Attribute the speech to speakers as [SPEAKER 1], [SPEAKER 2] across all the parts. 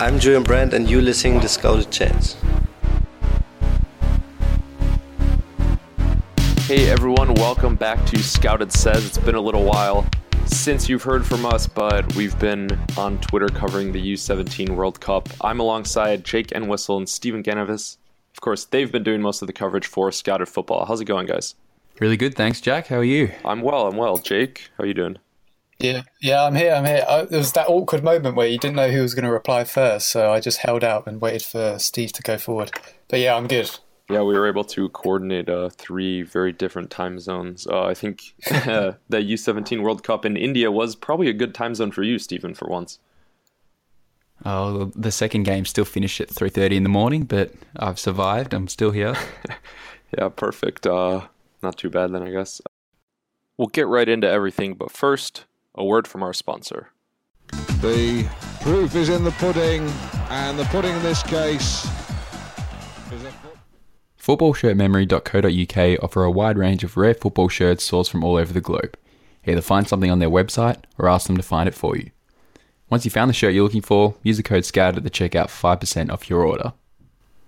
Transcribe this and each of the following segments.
[SPEAKER 1] I'm Julian Brandt, and you're listening to Scouted Chance.
[SPEAKER 2] Hey everyone, welcome back to Scouted Says. It's been a little while since you've heard from us, but we've been on Twitter covering the U17 World Cup. I'm alongside Jake Entwistle and Stephen Genevis. Of course, they've been doing most of the coverage for Scouted Football. How's it going, guys?
[SPEAKER 3] Really good, thanks, Jack. How are you?
[SPEAKER 2] I'm well. I'm well. Jake, how are you doing?
[SPEAKER 4] Yeah, yeah, I'm here. I'm here. I, there was that awkward moment where you didn't know who was going to reply first, so I just held out and waited for Steve to go forward. But yeah, I'm good.
[SPEAKER 2] Yeah, we were able to coordinate uh, three very different time zones. Uh, I think the U17 World Cup in India was probably a good time zone for you, Stephen, for once.
[SPEAKER 3] Oh, the second game still finished at 3.30 in the morning, but I've survived. I'm still here.
[SPEAKER 2] yeah, perfect. Uh, not too bad then, I guess. We'll get right into everything, but first, a word from our sponsor.
[SPEAKER 5] The proof is in the pudding, and the pudding in this case is a...
[SPEAKER 3] Footballshirtmemory.co.uk offer a wide range of rare football shirts sourced from all over the globe. Either find something on their website or ask them to find it for you. Once you found the shirt you're looking for, use the code SCOUT at the checkout for 5% off your order.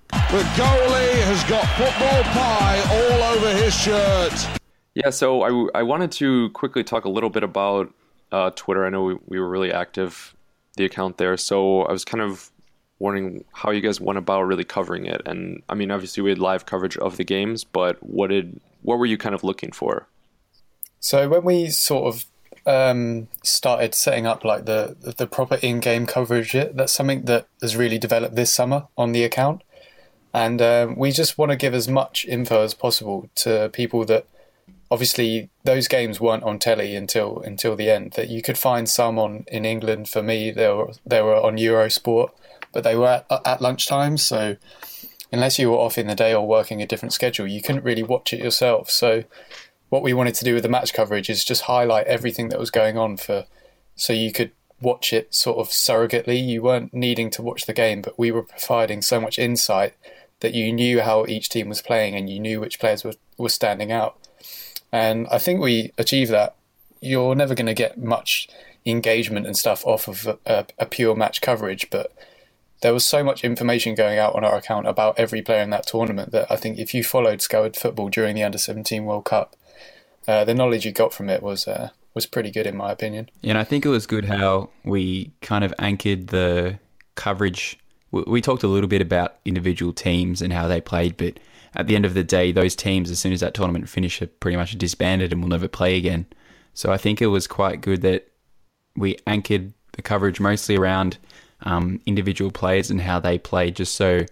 [SPEAKER 5] The goalie has got football pie all over his shirt.
[SPEAKER 2] Yeah, so I, I wanted to quickly talk a little bit about uh, Twitter. I know we, we were really active, the account there. So I was kind of wondering how you guys went about really covering it. And I mean, obviously we had live coverage of the games, but what did what were you kind of looking for?
[SPEAKER 4] So when we sort of um, started setting up like the the proper in-game coverage, that's something that has really developed this summer on the account, and um, we just want to give as much info as possible to people that obviously those games weren't on telly until until the end. That you could find some on in England. For me, they were they were on Eurosport but they were at, at lunchtime. So unless you were off in the day or working a different schedule, you couldn't really watch it yourself. So what we wanted to do with the match coverage is just highlight everything that was going on for, so you could watch it sort of surrogately. You weren't needing to watch the game, but we were providing so much insight that you knew how each team was playing and you knew which players were, were standing out. And I think we achieve that. You're never going to get much engagement and stuff off of a, a, pure match coverage, but there was so much information going out on our account about every player in that tournament that I think if you followed Scouted football during the Under 17 World Cup, uh, the knowledge you got from it was uh, was pretty good in my opinion.
[SPEAKER 3] And I think it was good how we kind of anchored the coverage. We talked a little bit about individual teams and how they played, but at the end of the day, those teams, as soon as that tournament finished, are pretty much disbanded and will never play again. So I think it was quite good that we anchored the coverage mostly around um, individual players and how they play, just so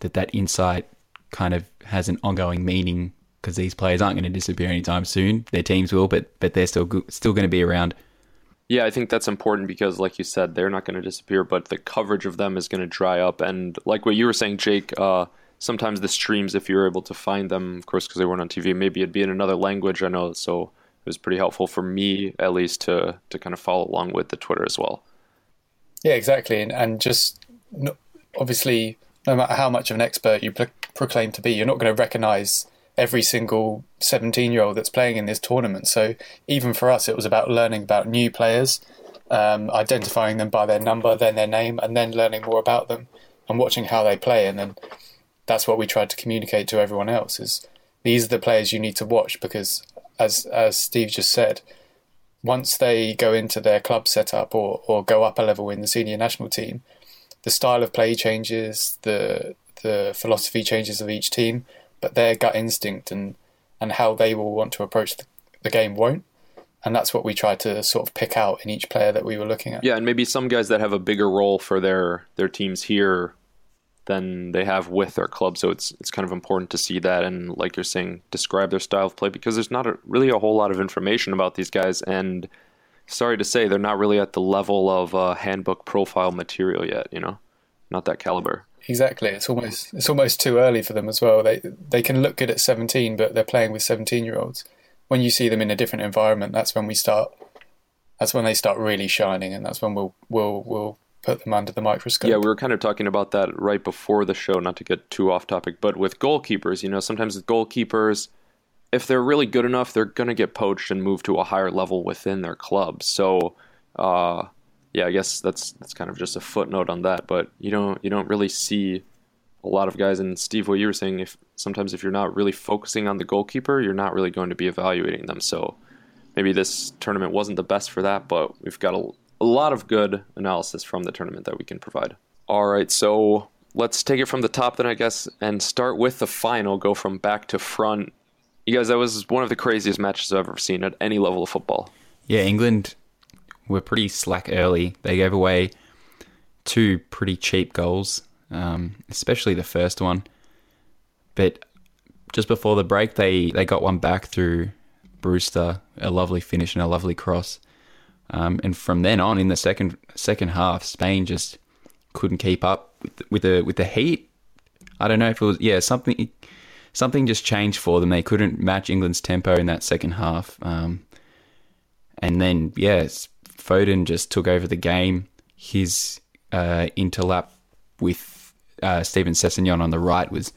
[SPEAKER 3] that that insight kind of has an ongoing meaning. Because these players aren't going to disappear anytime soon. Their teams will, but but they're still still going to be around.
[SPEAKER 2] Yeah, I think that's important because, like you said, they're not going to disappear, but the coverage of them is going to dry up. And like what you were saying, Jake, uh, sometimes the streams, if you're able to find them, of course, because they weren't on TV, maybe it'd be in another language. I know, so it was pretty helpful for me, at least, to to kind of follow along with the Twitter as well.
[SPEAKER 4] Yeah, exactly, and and just obviously, no matter how much of an expert you pro- proclaim to be, you're not going to recognise every single 17 year old that's playing in this tournament. So even for us, it was about learning about new players, um, identifying them by their number, then their name, and then learning more about them and watching how they play. And then that's what we tried to communicate to everyone else: is these are the players you need to watch because, as as Steve just said, once they go into their club setup or, or go up a level in the senior national team, the style of play changes, the the philosophy changes of each team, but their gut instinct and, and how they will want to approach the, the game won't. And that's what we tried to sort of pick out in each player that we were looking at.
[SPEAKER 2] Yeah, and maybe some guys that have a bigger role for their their teams here than they have with their club. So it's it's kind of important to see that and, like you're saying, describe their style of play because there's not a, really a whole lot of information about these guys. And sorry to say, they're not really at the level of uh, handbook profile material yet. You know, not that caliber.
[SPEAKER 4] Exactly. It's almost it's almost too early for them as well. They they can look good at 17, but they're playing with 17 year olds. When you see them in a different environment, that's when we start. That's when they start really shining, and that's when we'll we'll we'll put them under the microscope.
[SPEAKER 2] Yeah, we were kind of talking about that right before the show, not to get too off topic, but with goalkeepers, you know, sometimes with goalkeepers, if they're really good enough, they're going to get poached and moved to a higher level within their club. So, uh, yeah, I guess that's that's kind of just a footnote on that. But you don't you don't really see a lot of guys. And Steve, what you were saying, if sometimes if you're not really focusing on the goalkeeper, you're not really going to be evaluating them. So maybe this tournament wasn't the best for that, but we've got a, a lot of good analysis from the tournament that we can provide. All right, so let's take it from the top then, I guess, and start with the final. Go from back to front. You guys, that was one of the craziest matches I've ever seen at any level of football.
[SPEAKER 3] Yeah, England were pretty slack early. They gave away two pretty cheap goals, um, especially the first one. But just before the break, they, they got one back through Brewster, a lovely finish and a lovely cross. Um, and from then on, in the second second half, Spain just couldn't keep up with the, with the with the heat. I don't know if it was yeah something something just changed for them. They couldn't match England's tempo in that second half. Um, and then yes, Foden just took over the game. His uh, interlap with uh, Steven Sessegnon on the right was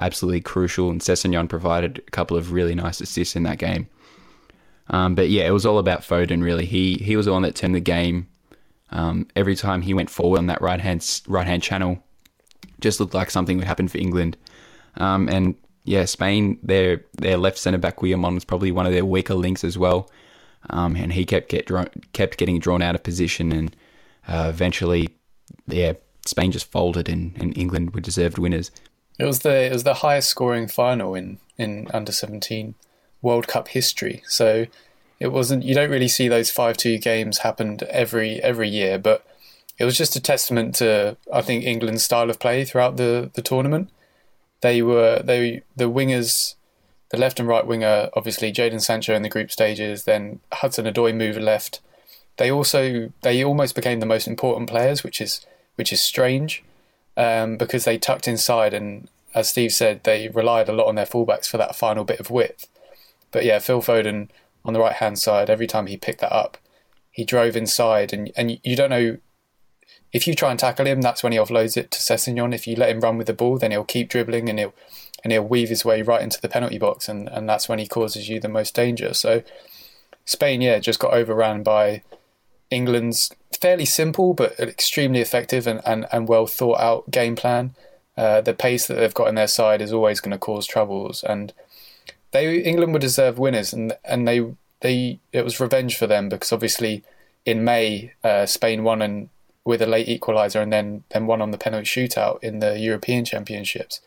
[SPEAKER 3] absolutely crucial, and Sessegnon provided a couple of really nice assists in that game. Um, but yeah, it was all about Foden. Really, he he was the one that turned the game. Um, every time he went forward on that right hand right hand channel, just looked like something would happen for England. Um, and yeah, Spain, their their left centre back Guillamon was probably one of their weaker links as well, um, and he kept get drawn, kept getting drawn out of position, and uh, eventually, yeah, Spain just folded, and, and England were deserved winners.
[SPEAKER 4] It was the it was the highest scoring final in in under seventeen World Cup history. So it wasn't you don't really see those five two games happened every every year, but it was just a testament to I think England's style of play throughout the the tournament. They were they the wingers, the left and right winger, obviously Jadon Sancho in the group stages, then Hudson Odoi moved left. They also they almost became the most important players, which is which is strange, um, because they tucked inside and as Steve said, they relied a lot on their fullbacks for that final bit of width. But yeah, Phil Foden on the right hand side, every time he picked that up, he drove inside, and and you don't know if you try and tackle him, that's when he offloads it to Sessegnon. If you let him run with the ball, then he'll keep dribbling and he'll and he'll weave his way right into the penalty box, and, and that's when he causes you the most danger. So Spain, yeah, just got overrun by England's fairly simple but extremely effective and, and, and well thought out game plan. Uh, the pace that they've got in their side is always going to cause troubles, and they England would deserve winners, and and they they it was revenge for them because obviously in May uh, Spain won and with a late equaliser and then then won on the penalty shootout in the European Championships,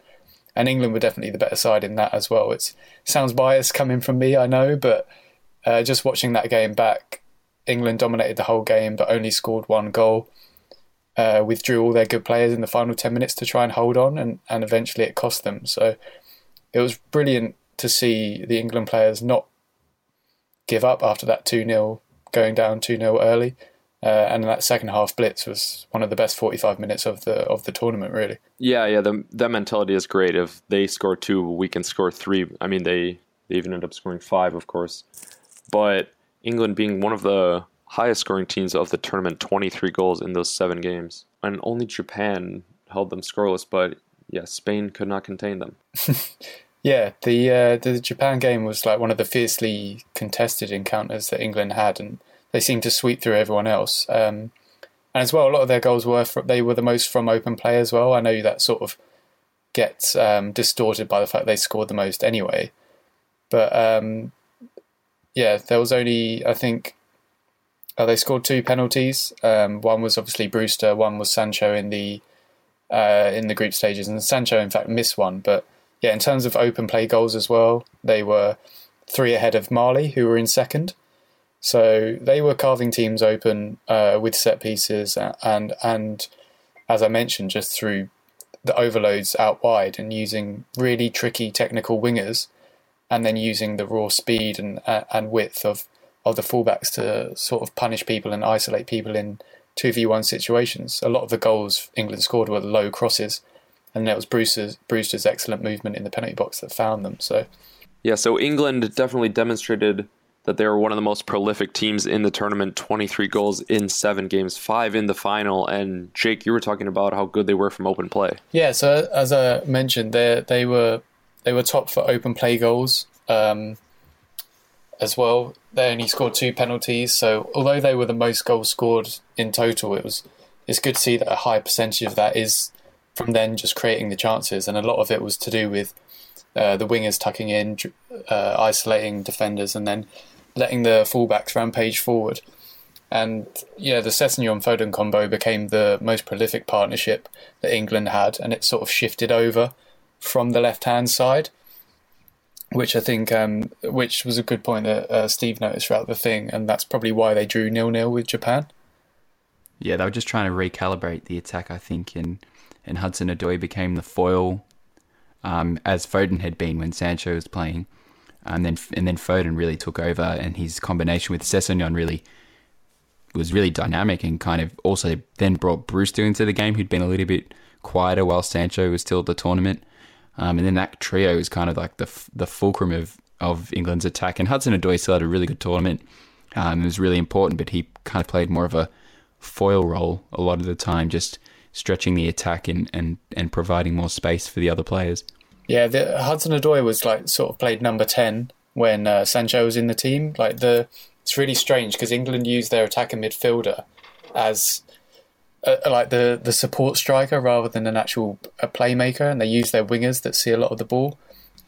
[SPEAKER 4] and England were definitely the better side in that as well. It sounds biased coming from me, I know, but uh, just watching that game back, England dominated the whole game but only scored one goal. Uh, withdrew all their good players in the final 10 minutes to try and hold on, and, and eventually it cost them. So it was brilliant to see the England players not give up after that 2 0, going down 2 0 early. Uh, and that second half blitz was one of the best 45 minutes of the of the tournament, really.
[SPEAKER 2] Yeah, yeah, the, that mentality is great. If they score two, we can score three. I mean, they, they even end up scoring five, of course. But England being one of the highest scoring teams of the tournament, 23 goals in those seven games. And only Japan held them scoreless, but yeah, Spain could not contain them.
[SPEAKER 4] Yeah, the uh, the Japan game was like one of the fiercely contested encounters that England had, and they seemed to sweep through everyone else. Um, and as well, a lot of their goals were from, they were the most from open play as well. I know that sort of gets um, distorted by the fact they scored the most anyway, but um, yeah, there was only I think uh, they scored two penalties. Um, one was obviously Brewster, one was Sancho in the uh, in the group stages, and Sancho in fact missed one, but yeah, in terms of open play goals as well, they were three ahead of Mali, who were in second. So they were carving teams open uh, with set pieces and and as I mentioned, just through the overloads out wide and using really tricky technical wingers, and then using the raw speed and and width of of the fullbacks to sort of punish people and isolate people in two v one situations. A lot of the goals England scored were low crosses and it was Brewster's, Brewster's excellent movement in the penalty box that found them. So,
[SPEAKER 2] yeah, so England definitely demonstrated that they were one of the most prolific teams in the tournament 23 goals in seven games, five in the final. And Jake, you were talking about how good they were from open play.
[SPEAKER 4] Yeah, so as I mentioned, they they were they were top for open play goals. Um, as well. They only scored two penalties, so although they were the most goals scored in total, it was it's good to see that a high percentage of that is from then just creating the chances, and a lot of it was to do with uh, the wingers tucking in, uh, isolating defenders, and then letting the fullbacks rampage forward. And yeah, the Sessegnon Foden combo became the most prolific partnership that England had, and it sort of shifted over from the left hand side, which I think, um, which was a good point that uh, Steve noticed throughout the thing, and that's probably why they drew nil nil with Japan.
[SPEAKER 3] Yeah, they were just trying to recalibrate the attack, I think, and and Hudson Odoi became the foil, um, as Foden had been when Sancho was playing, and then and then Foden really took over, and his combination with Sessegnon really was really dynamic and kind of also then brought Brewster into the game, who'd been a little bit quieter while Sancho was still at the tournament. Um, and then that trio was kind of like the the fulcrum of, of England's attack. And Hudson Odoi still had a really good tournament. Um, it was really important, but he kind of played more of a foil role a lot of the time, just stretching the attack and, and, and providing more space for the other players.
[SPEAKER 4] Yeah, the, Hudson Odoi was like sort of played number ten when uh, Sancho was in the team. Like the it's really strange because England used their attacker midfielder as uh, like the the support striker rather than an actual a playmaker, and they use their wingers that see a lot of the ball.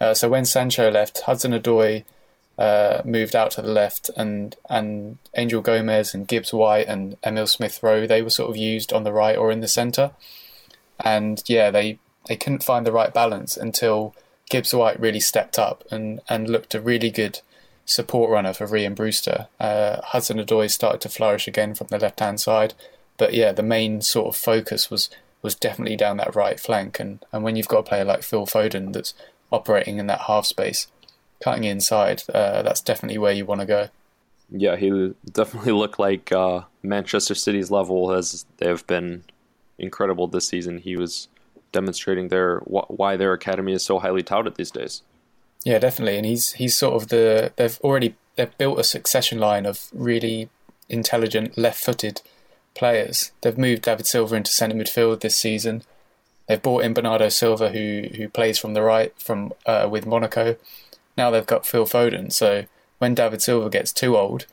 [SPEAKER 4] Uh, so when Sancho left, Hudson Odoi uh, moved out to the left, and and Angel Gomes and Gibbs White and Emil Smith Rowe they were sort of used on the right or in the centre, and yeah, they they couldn't find the right balance until Gibbs White really stepped up and and looked a really good support runner for Rhian Brewster. Uh, Hudson Odoi started to flourish again from the left hand side, but yeah, the main sort of focus was was definitely down that right flank, and and when you've got a player like Phil Foden that's operating in that half space, cutting inside, uh, that's definitely where you want to go.
[SPEAKER 2] Yeah, he definitely looked like uh, Manchester City's level as they've been incredible this season. He was demonstrating their why their academy is so highly touted these days.
[SPEAKER 4] Yeah, definitely, and he's he's sort of the they've already they've built a succession line of really intelligent left-footed players. They've moved David Silva into centre midfield this season. They've brought in Bernardo Silva, who who plays from the right from uh, with Monaco. Now they've got Phil Foden. So when David Silva gets too old,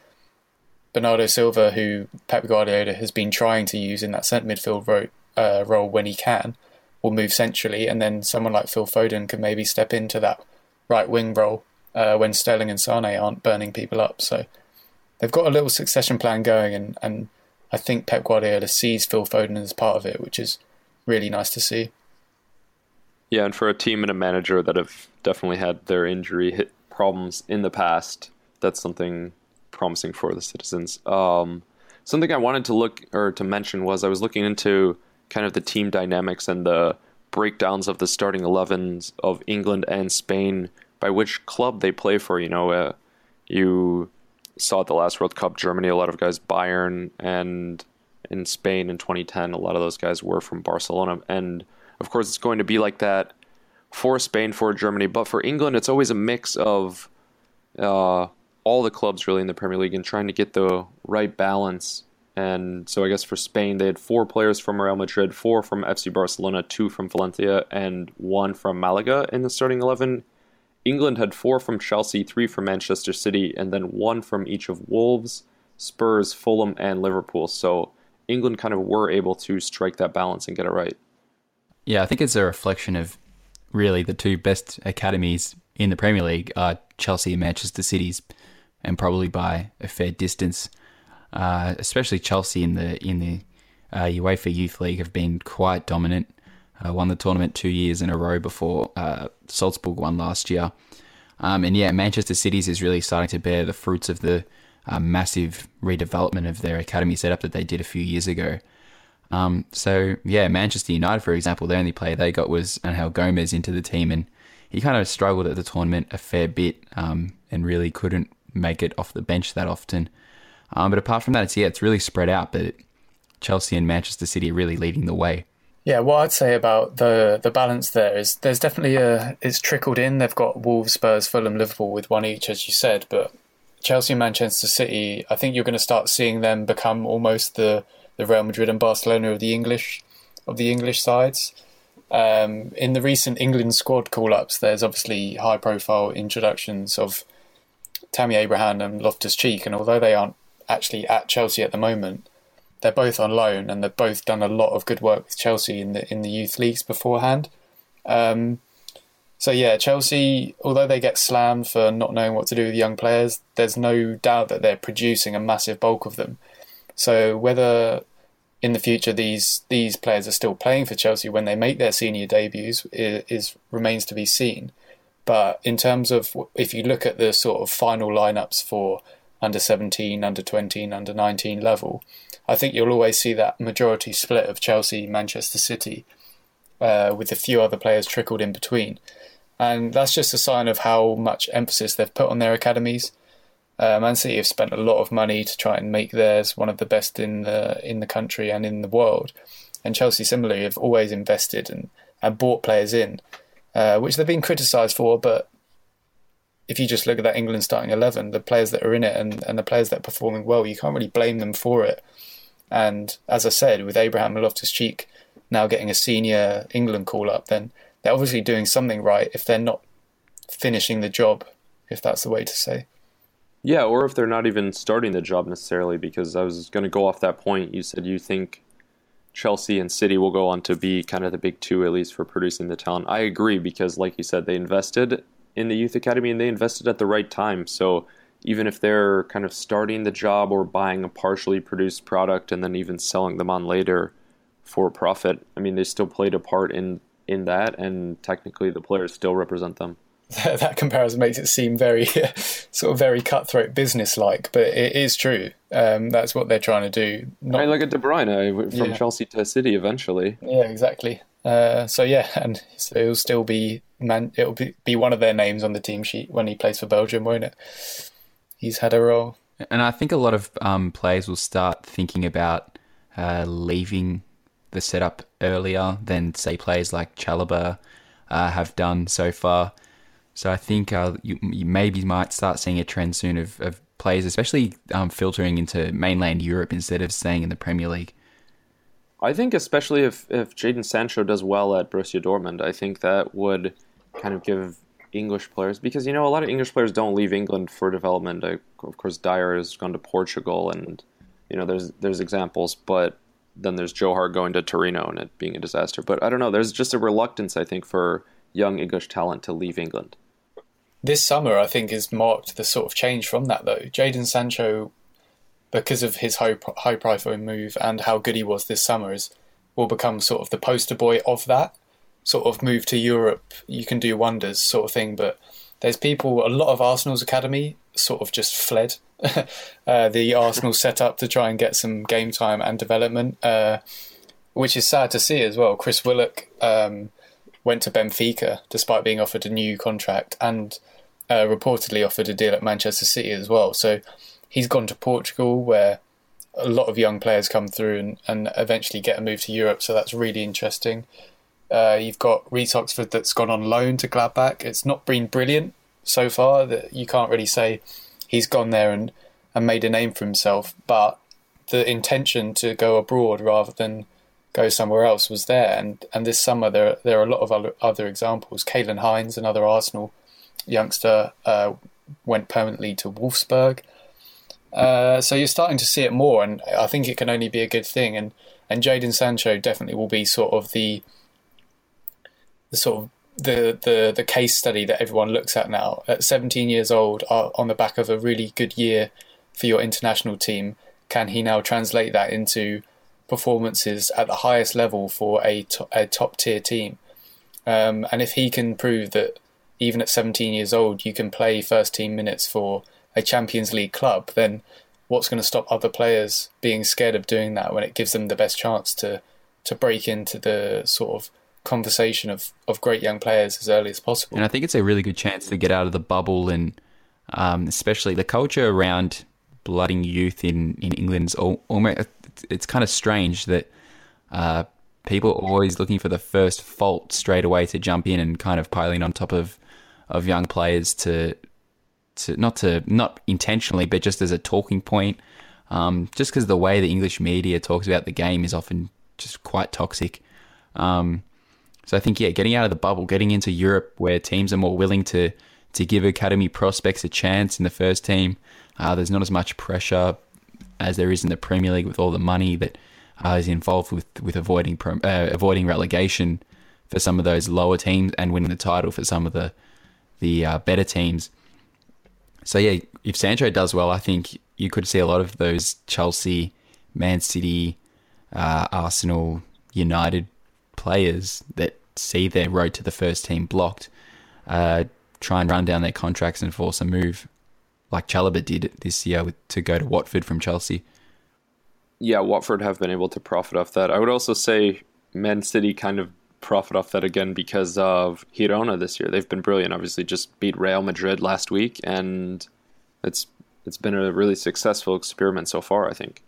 [SPEAKER 4] Bernardo Silva, who Pep Guardiola has been trying to use in that centre midfield ro- uh, role when he can, will move centrally, and then someone like Phil Foden can maybe step into that right wing role uh, when Sterling and Sane aren't burning people up. So they've got a little succession plan going, and, and I think Pep Guardiola sees Phil Foden as part of it, which is really nice to see.
[SPEAKER 2] Yeah, and for a team and a manager that have definitely had their injury hit problems in the past, that's something promising for the citizens. Um, something I wanted to look or to mention was I was looking into kind of the team dynamics and the breakdowns of the starting 11s of England and Spain by which club they play for. You know, uh, you saw at the last World Cup, Germany, a lot of guys Bayern, and in Spain in 2010, a lot of those guys were from Barcelona. And of course, it's going to be like that for Spain, for Germany, but for England, it's always a mix of uh, all the clubs really in the Premier League and trying to get the right balance and so I guess for Spain, they had four players from Real Madrid, four from FC Barcelona, two from Valencia, and one from Malaga in the starting 11. England had four from Chelsea, three from Manchester City, and then one from each of Wolves, Spurs, Fulham, and Liverpool. So England kind of were able to strike that balance and get it right.
[SPEAKER 3] Yeah, I think it's a reflection of really the two best academies in the Premier League are Chelsea and Manchester City's, and probably by a fair distance uh, especially Chelsea in the in the uh, UEFA Youth League have been quite dominant. Uh, won the tournament two years in a row before uh, Salzburg won last year. Um, and yeah, Manchester City's is really starting to bear the fruits of the uh, massive redevelopment of their academy setup that they did a few years ago. Um, so yeah, Manchester United, for example, the only player they got was Angel Gomes into the team, and he kind of struggled at the tournament a fair bit um, and really couldn't make it off the bench that often. Um, but apart from that, it's yeah, it's really spread out. But Chelsea and Manchester City are really leading the way.
[SPEAKER 4] Yeah, what I'd say about the the balance there is there's definitely a it's trickled in. They've got Wolves, Spurs, Fulham, Liverpool with one each, as you said. But Chelsea and Manchester City, I think you're going to start seeing them become almost the the Real Madrid and Barcelona of the English of the English sides. Um, in the recent England squad call ups, there's obviously high profile introductions of Tammy Abraham and Loftus Cheek, and although they aren't actually at Chelsea at the moment, they're both on loan and they've both done a lot of good work with Chelsea in the in the youth leagues beforehand. Um, so yeah, Chelsea, although they get slammed for not knowing what to do with young players, there's no doubt that they're producing a massive bulk of them. So whether in the future these these players are still playing for Chelsea when they make their senior debuts is, is remains to be seen. But in terms of if you look at the sort of final lineups for under 17, under 20, under 19 level, I think you'll always see that majority split of Chelsea, Manchester City, uh, with a few other players trickled in between. And that's just a sign of how much emphasis they've put on their academies. Uh, Man City have spent a lot of money to try and make theirs one of the best in the in the country and in the world. And Chelsea similarly have always invested and, and bought players in, uh, which they've been criticised for. But if you just look at that England starting eleven, the players that are in it and, and the players that are performing well, you can't really blame them for it. And as I said, with Abraham Loftus Cheek now getting a senior England call up, then they're obviously doing something right if they're not finishing the job, if that's the way to say.
[SPEAKER 2] Yeah, or if they're not even starting the job necessarily, because I was going to go off that point. You said you think Chelsea and City will go on to be kind of the big two, at least for producing the talent. I agree, because like you said, they invested in the youth academy and they invested at the right time. So even if they're kind of starting the job or buying a partially produced product and then even selling them on later for profit, I mean, they still played a part in in that, and technically the players still represent them.
[SPEAKER 4] that comparison makes it seem very sort of very cutthroat business like, but it is true. Um, that's what they're trying to do.
[SPEAKER 2] Not... I mean, look at De Bruyne from yeah. Chelsea to City eventually.
[SPEAKER 4] Yeah, exactly. Uh, so yeah, and so it'll still be man. It'll be, be one of their names on the team sheet when he plays for Belgium, won't it? he's had a role.
[SPEAKER 3] And I think a lot of um, players will start thinking about uh, leaving the setup earlier than, say, players like Chalobah uh, have done so far. So I think uh, you, you, maybe might start seeing a trend soon of, of players, especially um, filtering into mainland Europe instead of staying in the Premier League.
[SPEAKER 2] I think especially if, if Jadon Sancho does well at Borussia Dortmund, I think that would kind of give English players because you know a lot of English players don't leave England for development. I, of course, Dier has gone to Portugal, and you know there's there's examples, but then there's Joe Hart going to Torino and it being a disaster. But I don't know. There's just a reluctance, I think, for young English talent to leave England.
[SPEAKER 4] This summer, I think, has marked the sort of change from that, though. Jadon Sancho, because of his high high profile move and how good he was this summer, is will become sort of the poster boy of that sort of move to Europe, you can do wonders, sort of thing. But there's people, a lot of Arsenal's academy sort of just fled uh, the Arsenal setup to try and get some game time and development, uh, which is sad to see as well. Chris Willock um, went to Benfica despite being offered a new contract and uh, reportedly offered a deal at Manchester City as well. So he's gone to Portugal where a lot of young players come through and, and eventually get a move to Europe. So that's really interesting. Uh, you've got Reece Oxford that's gone on loan to Gladbach. It's not been brilliant so far. That you can't really say he's gone there and, and made a name for himself. But the intention to go abroad rather than go somewhere else was there. And and this summer there there are a lot of other, other examples. Kaylen Hinds, another Arsenal youngster, uh, went permanently to Wolfsburg. Uh, so you're starting to see it more, and I think it can only be a good thing. And and Jadon Sancho definitely will be sort of the the sort of the, the the case study that everyone looks at now at 17 years old uh, on the back of a really good year for your international team can he now translate that into performances at the highest level for a, to- a top tier team um, and if he can prove that even at 17 years old you can play first team minutes for a Champions League club then what's going to stop other players being scared of doing that when it gives them the best chance to to break into the sort of conversation of, of great young players as early as possible.
[SPEAKER 3] And I think it's a really good chance to get out of the bubble and um, especially the culture around blooding youth in, in England's almost, it's kind of strange that uh, people are always looking for the first fault straight away to jump in and kind of piling on top of, of young players to, to not to, not intentionally, but just as a talking point. Um, just because the way the English media talks about the game is often just quite toxic. Um, so I think yeah, getting out of the bubble, getting into Europe where teams are more willing to to give academy prospects a chance in the first team. Uh, there's not as much pressure as there is in the Premier League with all the money that uh, is involved with with avoiding uh, avoiding relegation for some of those lower teams and winning the title for some of the the uh, better teams. So yeah, if Sancho does well, I think you could see a lot of those Chelsea, Man City, uh, Arsenal, United players that see their road to the first team blocked, uh, try and run down their contracts and force a move, like Chalobah did this year with, to go to Watford from Chelsea.
[SPEAKER 2] Yeah, Watford have been able to profit off that. I would also say Man City kind of profit off that again because of Girona this year. They've been brilliant. Obviously, just beat Real Madrid last week, and it's it's been a really successful experiment so far. I think.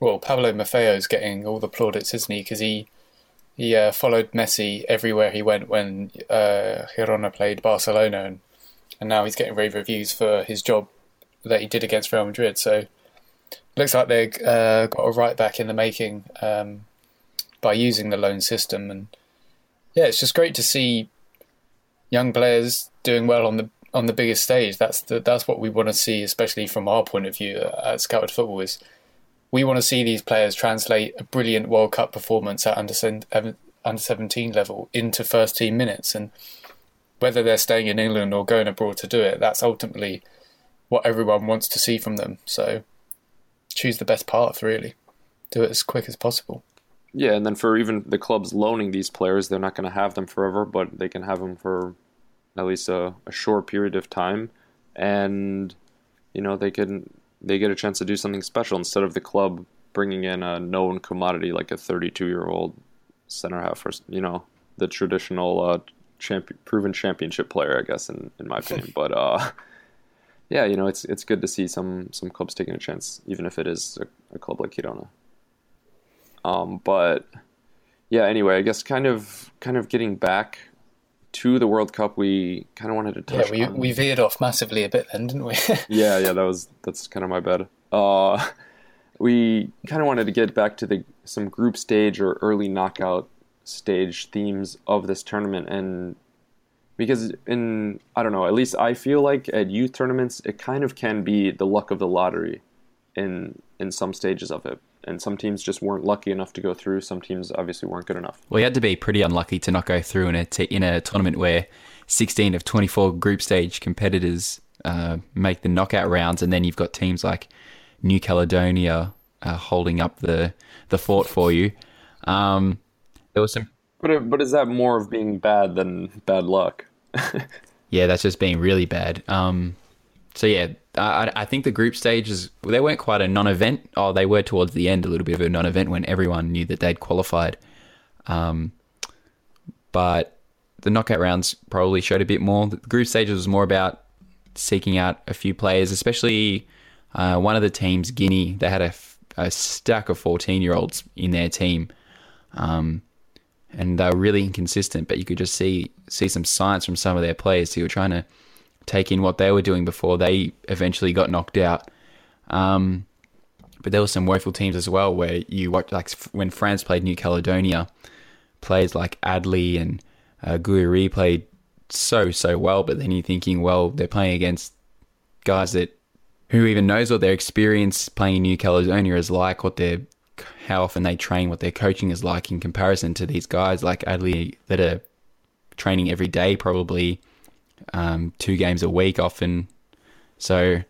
[SPEAKER 4] Well, Pablo Maffeo is getting all the plaudits, isn't he? Because he he uh, followed Messi everywhere he went when uh, Girona played Barcelona, and and now he's getting rave reviews for his job that he did against Real Madrid. So looks like they uh, got a right back in the making um, by using the loan system, and yeah, it's just great to see young players doing well on the on the biggest stage. That's the, that's what we want to see, especially from our point of view at Scouted Football. Is we want to see these players translate a brilliant World Cup performance at under under seventeen level into first team minutes, and whether they're staying in England or going abroad to do it, that's ultimately what everyone wants to see from them. So choose the best path, really. Do it as quick as possible.
[SPEAKER 2] Yeah, and then for even the clubs loaning these players, they're not going to have them forever, but they can have them for at least a, a short period of time, and you know they can they get a chance to do something special instead of the club bringing in a known commodity like a 32 year old center half or you know the traditional uh, champion, proven championship player, I guess, in, in my opinion. but uh, yeah, you know, it's it's good to see some some clubs taking a chance, even if it is a, a club like Girona. Um, but yeah, anyway, I guess kind of kind of getting back to the World Cup, we kind of wanted to touch.
[SPEAKER 4] Yeah, we
[SPEAKER 2] on...
[SPEAKER 4] we veered off massively a bit then, didn't we?
[SPEAKER 2] yeah, yeah, that was that's kind of my bad. Uh, we kind of wanted to get back to the some group stage or early knockout stage themes of this tournament, and because in I don't know, at least I feel like at youth tournaments, it kind of can be the luck of the lottery in in some stages of it and some teams just weren't lucky enough to go through. Some teams obviously weren't good enough.
[SPEAKER 3] Well, you had to be pretty unlucky to not go through in a t- in a tournament where 16 of 24 group stage competitors uh, make the knockout rounds, and then you've got teams like New Caledonia uh, holding up the the fort for you. Um, there was some,
[SPEAKER 2] but but is that more of being bad than bad luck?
[SPEAKER 3] yeah, that's just being really bad. Um, so yeah, I, I think the group stages they weren't quite a non-event. Oh, they were towards the end a little bit of a non-event when everyone knew that they'd qualified. Um, but the knockout rounds probably showed a bit more. The group stages was more about seeking out a few players, especially uh, one of the teams, Guinea. They had a, a stack of fourteen-year-olds in their team, um, and they were really inconsistent. But you could just see see some science from some of their players who were trying to take in what they were doing before they eventually got knocked out. Um, but there were some woeful teams as well where you watch, like when France played New Caledonia, players like Adli and uh, Gouiri played so so well, but then you're thinking, well, they're playing against guys that who even knows what their experience playing in New Caledonia is like, what their how often they train, what their coaching is like in comparison to these guys like Adli that are training every day, probably um, two games a week often. So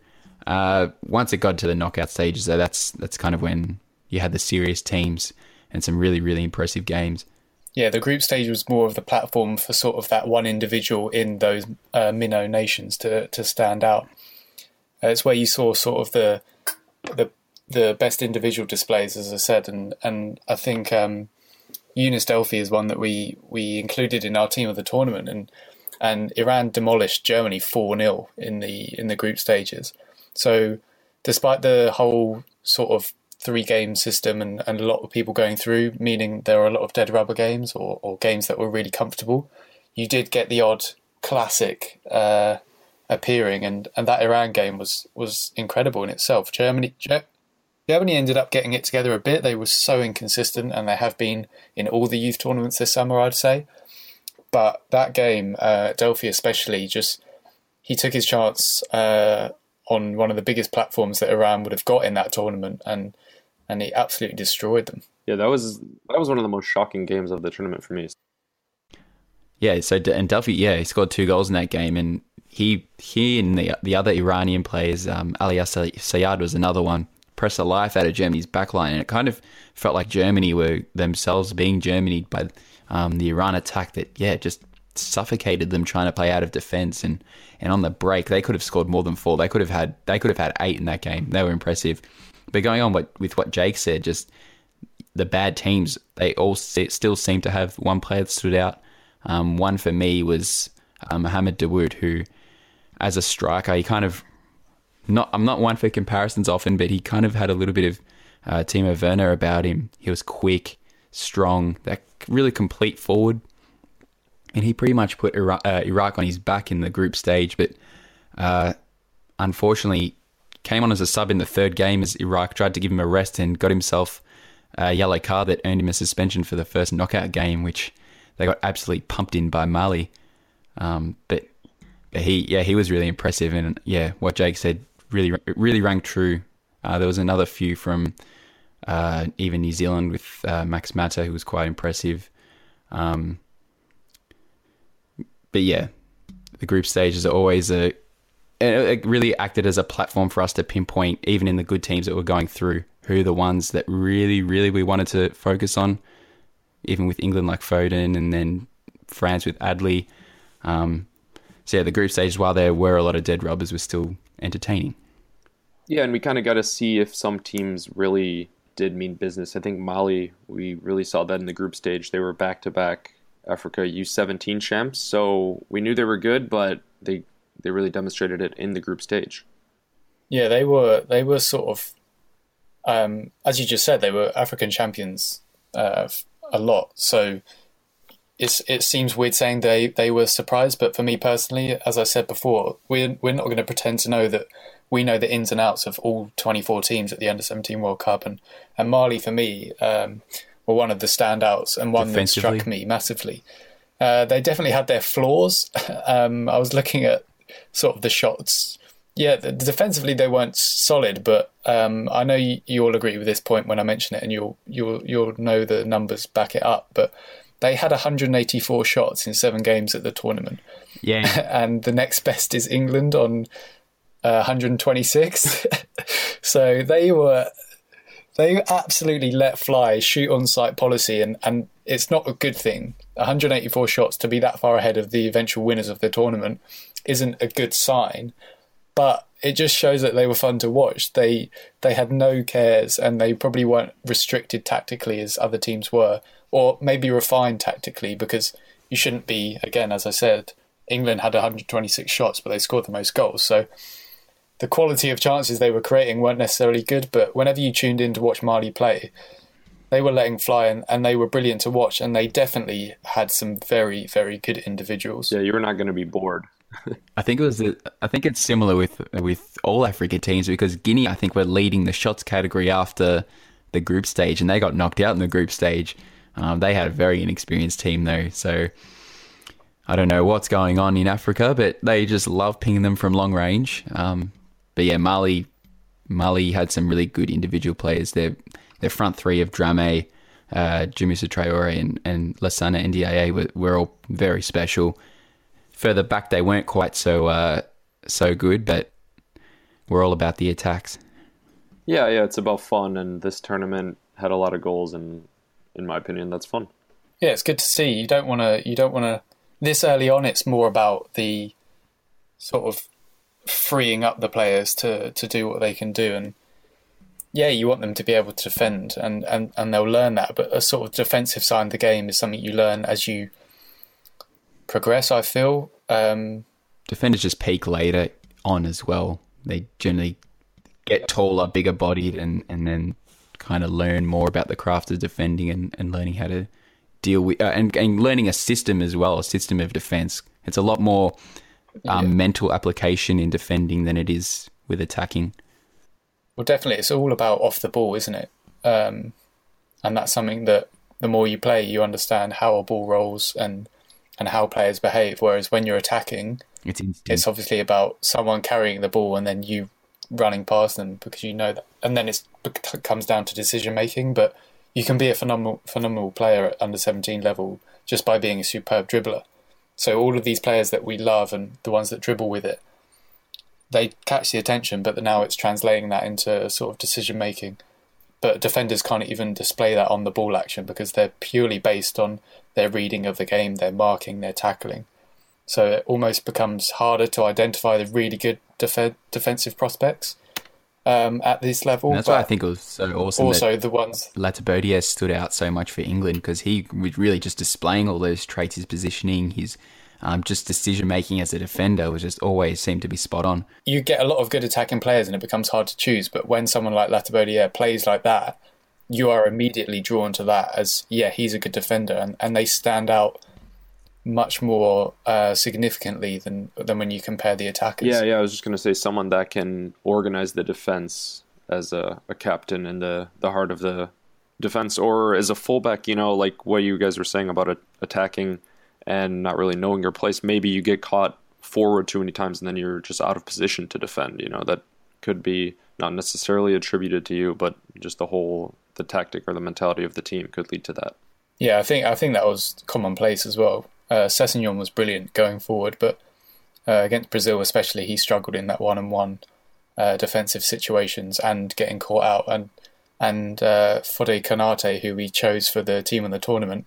[SPEAKER 3] uh, once it got to the knockout stages, that's that's kind of when you had the serious teams and some really really impressive games.
[SPEAKER 4] Yeah, the group stage was more of the platform for sort of that one individual in those uh, minnow nations to to stand out. Uh, it's where you saw sort of the the the best individual displays, as I said, and and I think um, Younes Delfi is one that we we included in our team of the tournament, and and Iran demolished Germany four 0 in the in the group stages. So, despite the whole sort of three game system and, and a lot of people going through, meaning there are a lot of dead rubber games or, or games that were really comfortable, you did get the odd classic uh, appearing, and, and that Iran game was was incredible in itself. Germany. Germany ended up getting it together a bit. They were so inconsistent, and they have been in all the youth tournaments this summer, I'd say. But that game, uh, Delfi especially, just he took his chance uh, on one of the biggest platforms that Iran would have got in that tournament, and and he absolutely destroyed them.
[SPEAKER 2] Yeah, that was that was one of the most shocking games of the tournament for me.
[SPEAKER 3] Yeah, so and Delfi, yeah, he scored two goals in that game, and he he and the the other Iranian players, um, Alias Sayad was another one, pressed the life out of Germany's backline, and it kind of felt like Germany were themselves being Germany by um, the Iran attack that yeah just suffocated them trying to play out of defense and and on the break they could have scored more than four. They could have had they could have had eight in that game. They were impressive. But going on with, with what Jake said, just the bad teams, they all still seem to have one player that stood out. Um, one for me was uh, Mohamed Dawood, who, as a striker, he kind of not. I'm not one for comparisons often, but he kind of had a little bit of uh, Timo Werner about him. He was quick, strong, that really complete forward, and he pretty much put Iraq, uh, Iraq on his back in the group stage. But uh, unfortunately, came on as a sub in the third game as Iraq tried to give him a rest and got himself a yellow card that earned him a suspension for the first knockout game, which they got absolutely pumped in by Mali. Um, but, but he, yeah, he was really impressive, and yeah, what Jake said really, really rang true. Uh, there was another few from uh, even New Zealand with uh, Max Mata, who was quite impressive. Um, but yeah, the group stages are always a. It really acted as a platform for us to pinpoint, even in the good teams that were going through, who the ones that really, really we wanted to focus on. Even with England like Foden, and then France with Adli. Um, so yeah, the group stages, while there were a lot of dead rubbers, were still entertaining.
[SPEAKER 2] Yeah, and we kind of got to see if some teams really did mean business. I think Mali, we really saw that in the group stage. They were back to back Africa U17 champs, so we knew they were good, but they they really demonstrated it in the group stage.
[SPEAKER 4] Yeah, they were they were sort of, um, as you just said, they were African champions uh, a lot. So it's it seems weird saying they they were surprised, but for me personally, as I said before, we're we're not going to pretend to know that we know the ins and outs of all 24 teams at the under 17 World Cup, and and Mali for me um, were one of the standouts and one that struck me massively. Uh, they definitely had their flaws. um, I was looking at sort of the shots. Yeah, the, defensively they weren't solid, but um, I know you, you, all agree with this point when I mention it, and you'll you'll you'll know the numbers back it up. But they had 184 shots in seven games at the tournament.
[SPEAKER 3] Yeah,
[SPEAKER 4] and the next best is England on uh, 126. so they were they absolutely let fly shoot on sight policy and, and it's not a good thing 184 shots to be that far ahead of the eventual winners of the tournament isn't a good sign but it just shows that they were fun to watch they they had no cares and they probably weren't restricted tactically as other teams were or maybe refined tactically because you shouldn't be again as i said england had 126 shots but they scored the most goals so the quality of chances they were creating weren't necessarily good, but whenever you tuned in to watch Mali play, they were letting fly and, and they were brilliant to watch and they definitely had some very, very good individuals.
[SPEAKER 2] Yeah, you're not going to be bored.
[SPEAKER 3] I think it was. I think it's similar with with all Africa teams because Guinea, I think, were leading the shots category after the group stage, and they got knocked out in the group stage. Um, they had a very inexperienced team though, so I don't know what's going on in Africa, but they just love pinging them from long range. Um, but yeah, Mali Mali had some really good individual players. Their their front three of Dramé, uh, Djibril Traore, and, and Lassana Ndiaye were, were all very special. Further back, they weren't quite so uh, so good, but we're all about the attacks.
[SPEAKER 2] Yeah, yeah, it's about fun, and this tournament had a lot of goals, and in my opinion, that's fun.
[SPEAKER 4] Yeah, it's good to see. You don't want to. You don't want to. This early on, it's more about the sort of freeing up the players to to do what they can do and yeah you want them to be able to defend and and and they'll learn that but a sort of defensive side of the game is something you learn as you progress i feel um,
[SPEAKER 3] defenders just peak later on as well they generally get taller bigger bodied and and then kind of learn more about the craft of defending and, and learning how to deal with uh, and, and learning a system as well a system of defense it's a lot more um, yeah. mental application in defending than it is with attacking.
[SPEAKER 4] Well, definitely, it's all about off the ball, isn't it? Um, and that's something that the more you play, you understand how a ball rolls and and how players behave. Whereas when you're attacking,
[SPEAKER 3] It's.
[SPEAKER 4] It's obviously about someone carrying the ball and then you running past them because you know that, and then it comes down to decision making. But you can be a phenomenal phenomenal player at under seventeen level just by being a superb dribbler. So all of these players that we love and the ones that dribble with it, they catch the attention, but now it's translating that into sort of decision making. But defenders can't even display that on the ball action because they're purely based on their reading of the game, their marking, their tackling. So it almost becomes harder to identify the really good def- defensive prospects um, at this level.
[SPEAKER 3] And that's why I think it was so awesome.
[SPEAKER 4] Also, the ones
[SPEAKER 3] Latibeaudiere stood out so much for England because he was really just displaying all those traits, his positioning, his um, just decision making as a defender was just always seemed to be spot on.
[SPEAKER 4] You get a lot of good attacking players, and it becomes hard to choose. But when someone like Latibeaudiere plays like that, you are immediately drawn to that as yeah, he's a good defender, and, and they stand out much more uh, significantly than than when you compare the attackers.
[SPEAKER 2] Yeah, yeah. I was just going to say someone that can organize the defense as a, a captain in the the heart of the defense, or as a fullback. You know, like what you guys were saying about a, attacking and not really knowing your place. Maybe you get caught forward too many times, and then you're just out of position to defend. You know, that could be not necessarily attributed to you, but just the whole the tactic or the mentality of the team could lead to that.
[SPEAKER 4] Yeah, I think I think that was commonplace as well. Uh, was brilliant going forward, but uh, against Brazil especially, he struggled in that one-on-one uh, defensive situations and getting caught out. And and uh, Fode Konate, who we chose for the team in the tournament,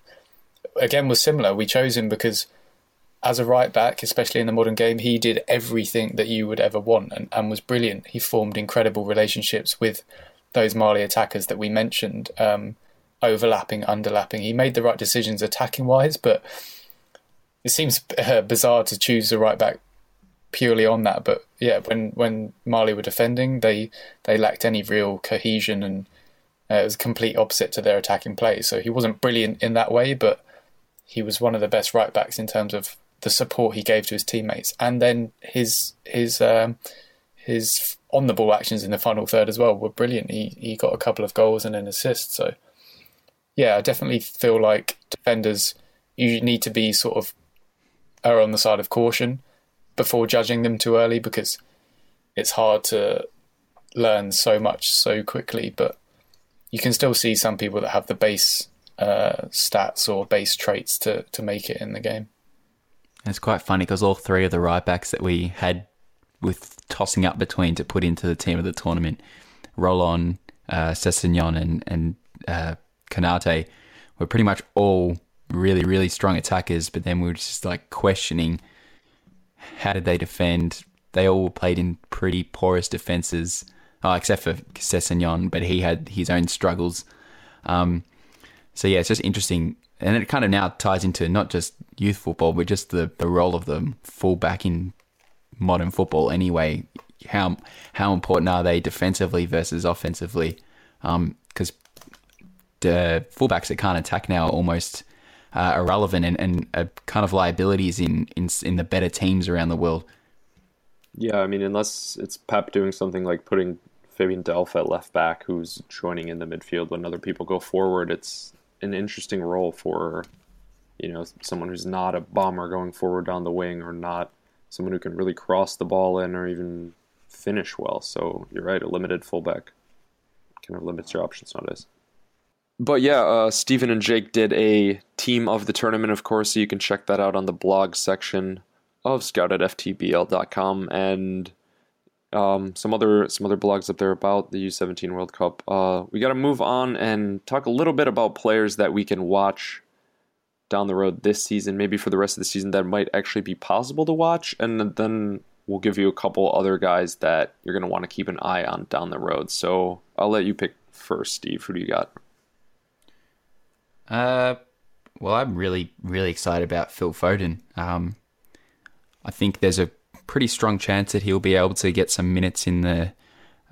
[SPEAKER 4] again was similar. We chose him because as a right back, especially in the modern game, he did everything that you would ever want and, and was brilliant. He formed incredible relationships with those Mali attackers that we mentioned, um, overlapping, underlapping. He made the right decisions attacking wise, but it seems uh, bizarre to choose the right back purely on that. But yeah, when when Mali were defending, they they lacked any real cohesion and uh, it was complete opposite to their attacking play. So he wasn't brilliant in that way, but he was one of the best right backs in terms of the support he gave to his teammates, and then his his um, his on the ball actions in the final third as well were brilliant. He he got a couple of goals and an assist. So yeah, I definitely feel like defenders you need to be sort of are on the side of caution before judging them too early because it's hard to learn so much so quickly. But you can still see some people that have the base uh, stats or base traits to, to make it in the game.
[SPEAKER 3] It's quite funny because all three of the right backs that we had with tossing up between to put into the team of the tournament, Roland, uh, Sessegnon, and, and uh, Konate, were pretty much all really, really strong attackers, but then we were just like questioning how did they defend? They all played in pretty porous defenses, oh, except for Sessegnon, but he had his own struggles. Um, so yeah, it's just interesting. And it kind of now ties into not just youth football, but just the, the role of the fullback in modern football anyway. How how important are they defensively versus offensively? Because um, the fullbacks that can't attack now are almost uh, irrelevant and, and uh, kind of liabilities in, in in the better teams around the world.
[SPEAKER 2] Yeah, I mean, unless it's Pep doing something like putting Fabian Delph at left back, who's joining in the midfield when other people go forward, it's an interesting role for you know someone who's not a bomber going forward down the wing or not someone who can really cross the ball in or even finish well. So you're right, a limited fullback kind of limits your options nowadays. But yeah, uh, Stephen and Jake did a team of the tournament, of course, so you can check that out on the blog section of scoutedftbl.com and um, some other some other blogs up there about the U17 World Cup. Uh, we got to move on and talk a little bit about players that we can watch down the road this season, maybe for the rest of the season that might actually be possible to watch, and then we'll give you a couple other guys that you're going to want to keep an eye on down the road. So I'll let you pick first, Steve. Who do you got?
[SPEAKER 3] Uh, well, I'm really really excited about Phil Foden. Um, I think there's a pretty strong chance that he'll be able to get some minutes in the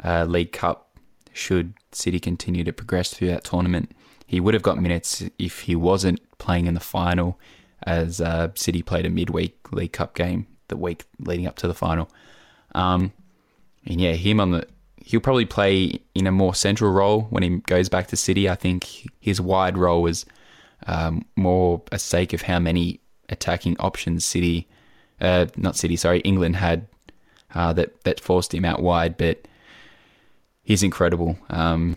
[SPEAKER 3] uh, League Cup should City continue to progress through that tournament. He would have got minutes if he wasn't playing in the final, as uh, City played a midweek League Cup game the week leading up to the final. Um, and yeah, him on the he'll probably play in a more central role when he goes back to City. I think his wide role was um, more a sake of how many attacking options City uh, not City, sorry, England had uh, that that forced him out wide. But he's incredible. Um,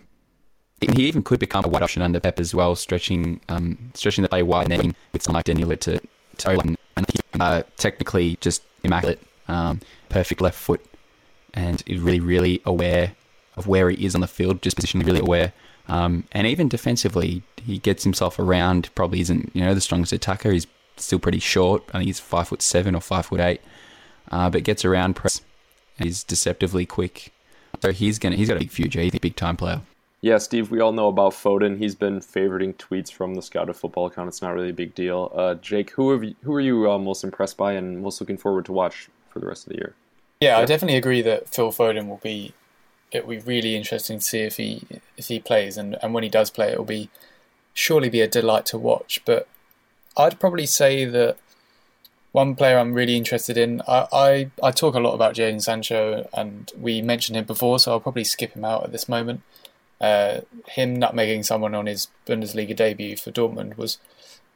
[SPEAKER 3] he even could become a wide option under Pep as well, stretching um, stretching the play wide and then with someone like Danilo to to and, and uh, technically just immaculate, um, perfect left foot, and is really really aware of where he is on the field, just positionally really aware. Um, and even defensively, he gets himself around. Probably isn't you know the strongest attacker. He's still pretty short. I think he's five foot seven or five foot eight, uh, but gets around press. He's deceptively quick. So he's gonna he's got a big future. He's a big time player.
[SPEAKER 2] Yeah, Steve, we all know about Foden. He's been favoriting tweets from the Scouted Football account. It's not really a big deal. Uh, Jake, who have you, who are you uh, most impressed by and most looking forward to watch for the rest of the year?
[SPEAKER 4] Yeah, I definitely agree that Phil Foden will be. It will be really interesting to see if he if he plays, and, and when he does play, it will be surely be a delight to watch. But I'd probably say that one player I'm really interested in. I I, I talk a lot about Jadon Sancho, and we mentioned him before, so I'll probably skip him out at this moment. Uh, him nutmegging someone on his Bundesliga debut for Dortmund was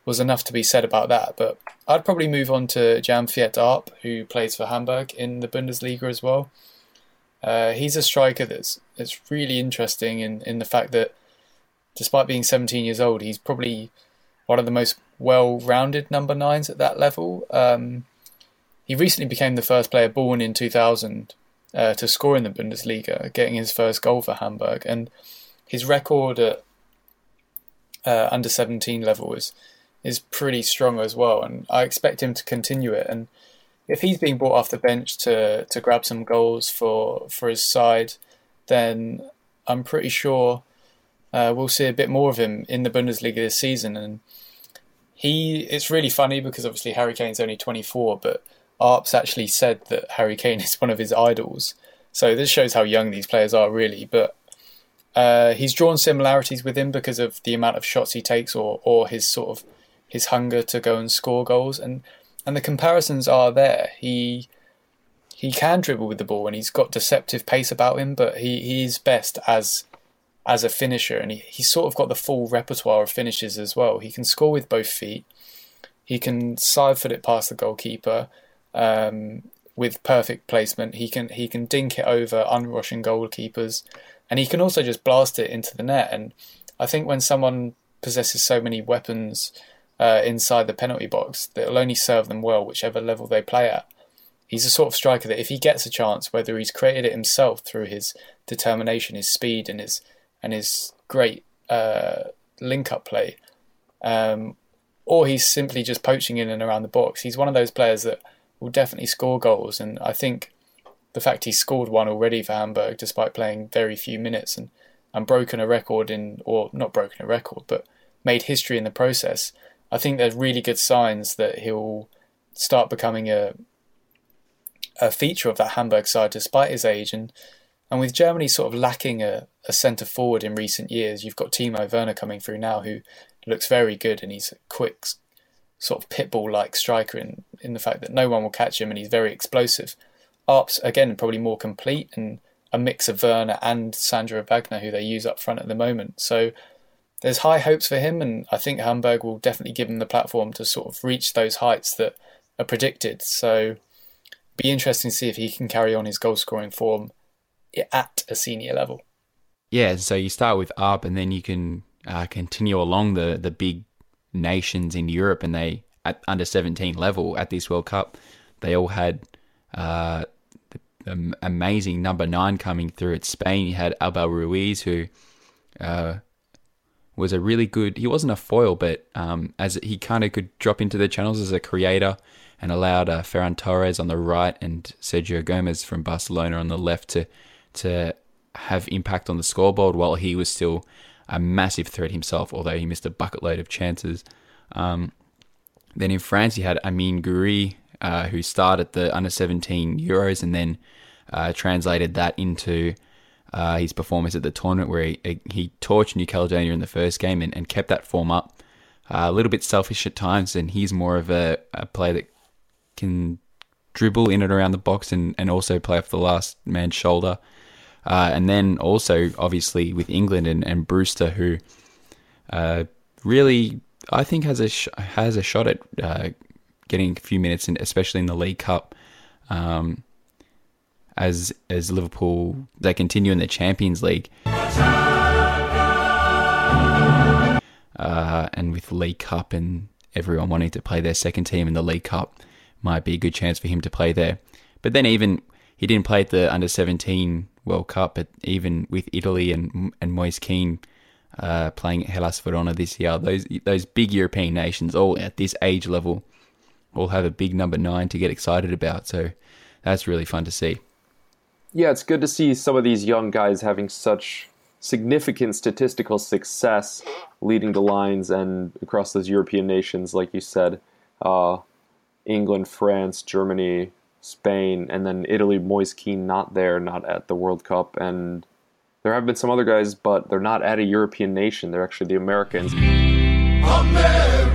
[SPEAKER 4] was enough to be said about that. But I'd probably move on to Jann-Fiete Arp, who plays for Hamburg in the Bundesliga as well. Uh, he's a striker that's that's really interesting in, in the fact that despite being 17 years old, he's probably one of the most well-rounded number nines at that level. Um, he recently became the first player born in 2000 uh, to score in the Bundesliga, getting his first goal for Hamburg, and his record at uh, under 17 level is is pretty strong as well, and I expect him to continue it. And if he's being brought off the bench to to grab some goals for for his side, then I'm pretty sure uh, we'll see a bit more of him in the Bundesliga this season. And he, it's really funny because obviously Harry Kane's only 24, but Arps actually said that Harry Kane is one of his idols. So this shows how young these players are, really. But uh, he's drawn similarities with him because of the amount of shots he takes, or or his sort of his hunger to go and score goals, and and the comparisons are there. He he can dribble with the ball, and he's got deceptive pace about him, but he he's best as as a finisher, and he, he's sort of got the full repertoire of finishes as well. He can score with both feet. He can side foot it past the goalkeeper um, with perfect placement. He can he can dink it over unrushing goalkeepers, and he can also just blast it into the net. And I think when someone possesses so many weapons uh, inside the penalty box, that will only serve them well, whichever level they play at. He's a sort of striker that if he gets a chance, whether he's created it himself through his determination, his speed, and his and his great uh, link up play, um, or he's simply just poaching in and around the box. He's one of those players that will definitely score goals, and I think the fact he scored one already for Hamburg, despite playing very few minutes, and and broken a record in, or not broken a record, but made history in the process. I think there's really good signs that he'll start becoming a a feature of that Hamburg side, despite his age, and and with Germany sort of lacking a, a centre forward in recent years, you've got Timo Werner coming through now, who looks very good, and he's a quick, sort of pitbull like striker in in the fact that no one will catch him, and he's very explosive. Arps again probably more complete and a mix of Werner and Sandro Wagner, who they use up front at the moment. So there's high hopes for him, and I think Hamburg will definitely give him the platform to sort of reach those heights that are predicted. So be interesting to see if he can carry on his goal scoring form at a senior level.
[SPEAKER 3] Yeah, so you start with Arp, and then you can uh, continue along the the big nations in Europe, and they at under seventeen level at this World Cup, they all had uh, the amazing number nine coming through. At Spain, you had Abel Ruiz, who uh, was a really good. He wasn't a foil, but um, as he kind of could drop into the channels as a creator and allowed uh, Ferran Torres on the right and Sergio Gomez from Barcelona on the left to to have impact on the scoreboard while he was still a massive threat himself, although he missed a bucket load of chances. Um, then in France, you had Amine Gouiri, uh, who started the under 17 Euros and then uh, translated that into uh, his performance at the tournament where he, he torched New Caledonia in the first game and, and kept that form up. Uh, a little bit selfish at times, and he's more of a, a player that can dribble in and around the box and, and also play off the last man's shoulder. Uh, and then also, obviously, with England and, and Brewster, who uh, really, I think, has a sh- has a shot at uh, getting a few minutes, in, especially in the League Cup. Um, as as Liverpool they continue in the Champions League, uh, and with League Cup and everyone wanting to play their second team in the League Cup, might be a good chance for him to play there. But then even he didn't play at the under seventeen World Cup, but even with Italy and and Moise Kean uh, playing at Hellas Verona this year, those those big European nations all at this age level all have a big number nine to get excited about. So that's really fun to see.
[SPEAKER 2] Yeah, it's good to see some of these young guys having such significant statistical success leading the lines and across those European nations, like you said, uh, England, France, Germany, Spain, and then Italy. Moise Kean not there, not at the World Cup, and there have been some other guys, but they're not at a European nation. They're actually the Americans. America,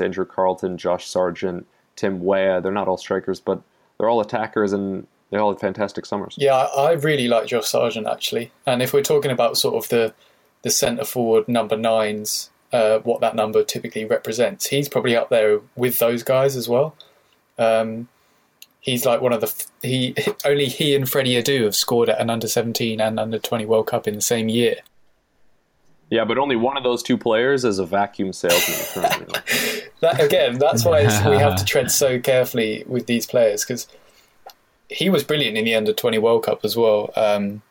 [SPEAKER 2] Andrew Carleton, Josh Sargent, Tim Weah. They're not all strikers, but they're all attackers and they all had fantastic summers.
[SPEAKER 4] Yeah, I really like Josh Sargent actually. And if we're talking about sort of the the centre forward number nines, uh, what that number typically represents, he's probably up there with those guys as well. Um, he's like one of the he only he and Freddie Adu have scored at an under seventeen and under twenty World Cup in the same year.
[SPEAKER 2] Yeah, but only one of those two players is a vacuum salesman.
[SPEAKER 4] that, again, that's why we have to tread so carefully with these players because he was brilliant in the under 20 World Cup as well. Um,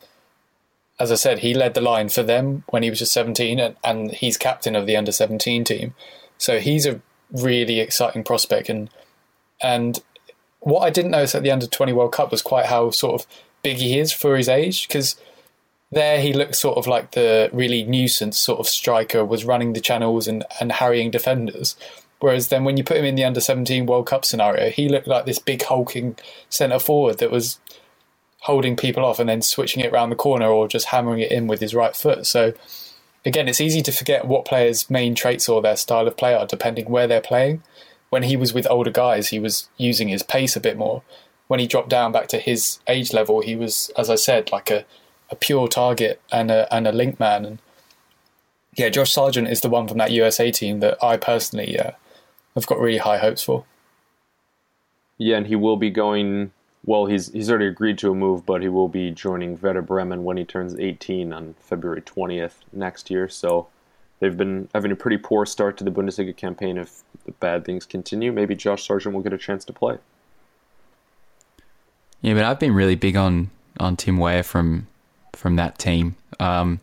[SPEAKER 4] as I said, he led the line for them when he was just 17, and, and he's captain of the under 17 team. So he's a really exciting prospect. And and what I didn't notice at the under 20 World Cup was quite how sort of big he is for his age because there he looked sort of like the really nuisance sort of striker was running the channels and, and harrying defenders. Whereas then when you put him in the under 17 World Cup scenario, he looked like this big hulking centre forward that was holding people off and then switching it around the corner or just hammering it in with his right foot. So again, it's easy to forget what players' main traits or their style of play are depending where they're playing. When he was with older guys, he was using his pace a bit more. When he dropped down back to his age level, he was, as I said, like a a pure target and a and a link man. And yeah, Josh Sargent is the one from that USA team that I personally uh, have got really high hopes for.
[SPEAKER 2] Yeah, and he will be going. Well, he's he's already agreed to a move, but he will be joining Werder Bremen when he turns 18 on February 20th next year. So they've been having a pretty poor start to the Bundesliga campaign. If the bad things continue, maybe Josh Sargent will get a chance to play.
[SPEAKER 3] Yeah, but I've been really big on on Tim Weah from from that team. Um,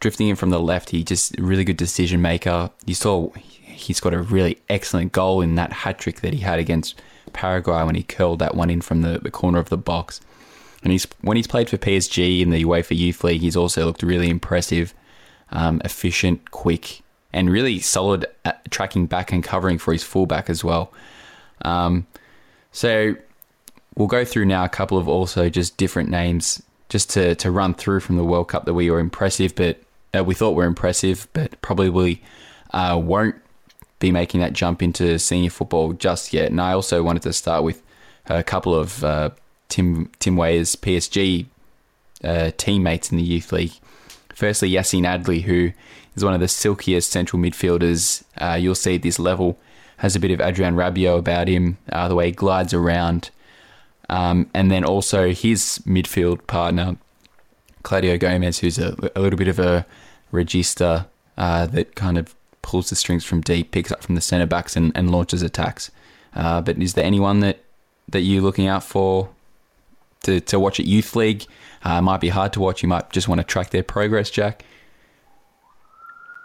[SPEAKER 3] drifting in from the left, he just really good decision maker. You saw he's got a really excellent goal in that hat trick that he had against Paraguay when he curled that one in from the, the corner of the box. And he's when he's played for PSG in the UEFA Youth League, he's also looked really impressive, um, efficient, quick, and really solid at tracking back and covering for his fullback as well. Um, so we'll go through now a couple of also just different names just to, to run through from the World Cup that we were impressive, but uh, we thought were impressive, but probably uh, won't be making that jump into senior football just yet. And I also wanted to start with a couple of uh, Tim Tim PSG uh, teammates in the youth league. Firstly, Yacine Adli, who is one of the silkiest central midfielders uh, you'll see at this level, has a bit of Adrien Rabiot about him, uh, the way he glides around. Um, and then also his midfield partner, Claudio Gomes, who's a, a little bit of a regista uh, that kind of pulls the strings from deep, picks up from the centre backs, and, and launches attacks. Uh, but is there anyone that, that you're looking out for to, to watch at Youth League? Uh, might be hard to watch. You might just want to track their progress, Jack.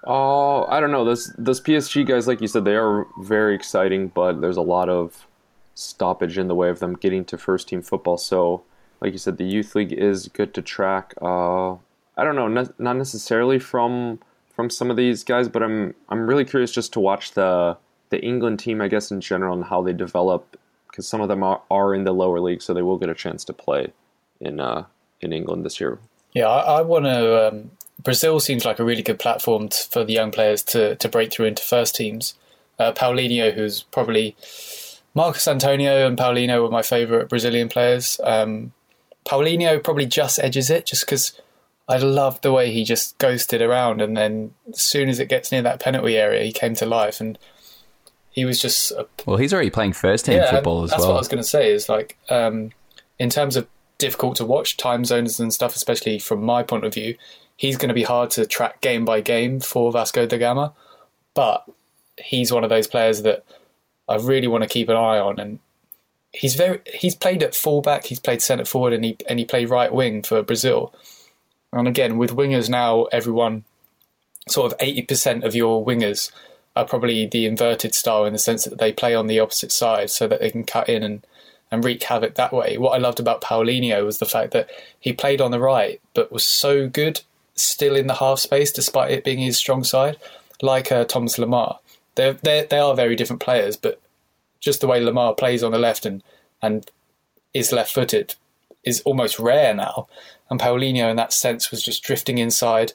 [SPEAKER 2] Oh, I don't know. Those those PSG guys, like you said, they are very exciting, but there's a lot of stoppage in the way of them getting to first team football. So, like you said, the youth league is good to track. Uh, I don't know, not, not necessarily from from some of these guys, but I'm I'm really curious just to watch the the England team, I guess in general, and how they develop because some of them are, are in the lower league, so they will get a chance to play in uh, in England this year.
[SPEAKER 4] Yeah, I, I want to. Um, Brazil seems like a really good platform for the young players to to break through into first teams. Uh, Paulinho, who's probably Marcos Antonio and Paulinho were my favourite Brazilian players. Um, Paulinho probably just edges it, just because I loved the way he just ghosted around, and then as soon as it gets near that penalty area, he came to life, and he was just a
[SPEAKER 3] Well, he's already playing first team
[SPEAKER 4] yeah,
[SPEAKER 3] football as
[SPEAKER 4] that's
[SPEAKER 3] well.
[SPEAKER 4] what I was going to say. Is like um, in terms of difficult to watch time zones and stuff, especially from my point of view, he's going to be hard to track game by game for Vasco da Gama. But he's one of those players that I really want to keep an eye on, and he's very he's played at fullback, he's played centre forward, and he and he played right wing for Brazil. And again, with wingers now, everyone sort of eighty percent of your wingers are probably the inverted style in the sense that they play on the opposite side so that they can cut in and, and wreak havoc that way. What I loved about Paulinho was the fact that he played on the right but was so good still in the half space despite it being his strong side, like uh, Thomas Lemar. They're, they're, they are very different players, but just the way Lemar plays on the left and, and is left footed is almost rare now. And Paulinho, in that sense, was just drifting inside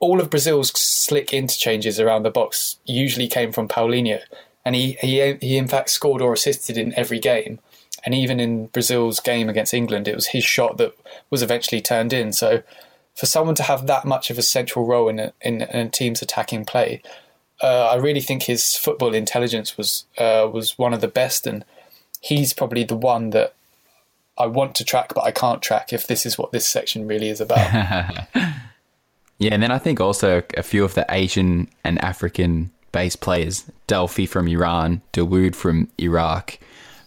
[SPEAKER 4] all of Brazil's slick interchanges around the box usually came from Paulinho, and he he he in fact scored or assisted in every game. And even in Brazil's game against England, it was his shot that was eventually turned in. So, for someone to have that much of a central role in a, in, in a team's attacking play, uh, I really think his football intelligence was uh, was one of the best, and he's probably the one that I want to track, but I can't track if this is what this section really is about.
[SPEAKER 3] Yeah, and then I think also a few of the Asian and African based players, Delfi from Iran, Dawood from Iraq,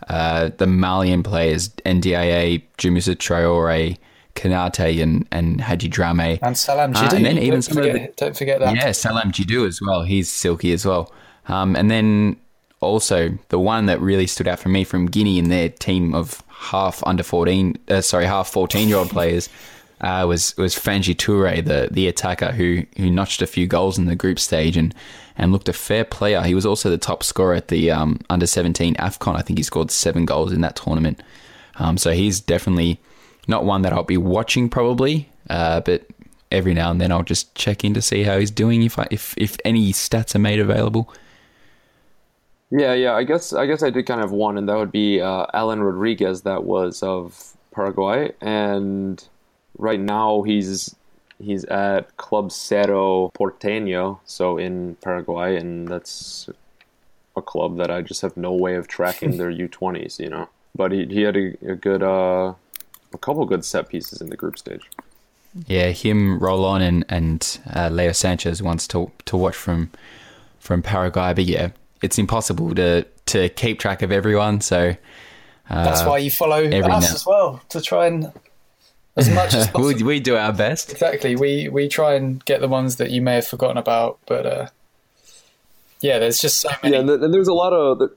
[SPEAKER 3] uh, the Malian players, N'Diaye, Djemoussa Traore, Konate, and, and Hadji Drame.
[SPEAKER 4] and Salam
[SPEAKER 3] Uh, and then even
[SPEAKER 4] don't,
[SPEAKER 3] some of
[SPEAKER 4] forget, don't forget that.
[SPEAKER 3] Yeah, Salam Jiddou as well. He's silky as well. Um, and then also the one that really stood out for me from Guinea in their team of half under 14, uh, sorry, half 14 year old players uh, was was Fandje Toure, the the attacker who who notched a few goals in the group stage and and looked a fair player. He was also the top scorer at the um, under 17 Afcon. I think he scored seven goals in that tournament. Um, so he's definitely not one that I'll be watching probably, uh, but every now and then I'll just check in to see how he's doing if I, if if any stats are made available.
[SPEAKER 2] Yeah, yeah. I guess I guess I did kind of one, and that would be uh, Alan Rodriguez, that was of Paraguay, and right now he's he's at Club Cerro Porteño, so in Paraguay, and that's a club that I just have no way of tracking their U20s, you know. But he he had a, a good uh, a couple good set pieces in the group stage.
[SPEAKER 3] Yeah, him, Rolon, and and uh, Leo Sanchez wants to to watch from from Paraguay, but yeah, it's impossible to to keep track of everyone. So
[SPEAKER 4] That's why you follow
[SPEAKER 3] every
[SPEAKER 4] us
[SPEAKER 3] now-
[SPEAKER 4] as well to try and as much as possible.
[SPEAKER 3] we we do our best.
[SPEAKER 4] exactly. We we try and get the ones that you may have forgotten about, but uh, yeah, there's just so many.
[SPEAKER 2] Yeah, and, and there's a lot of there-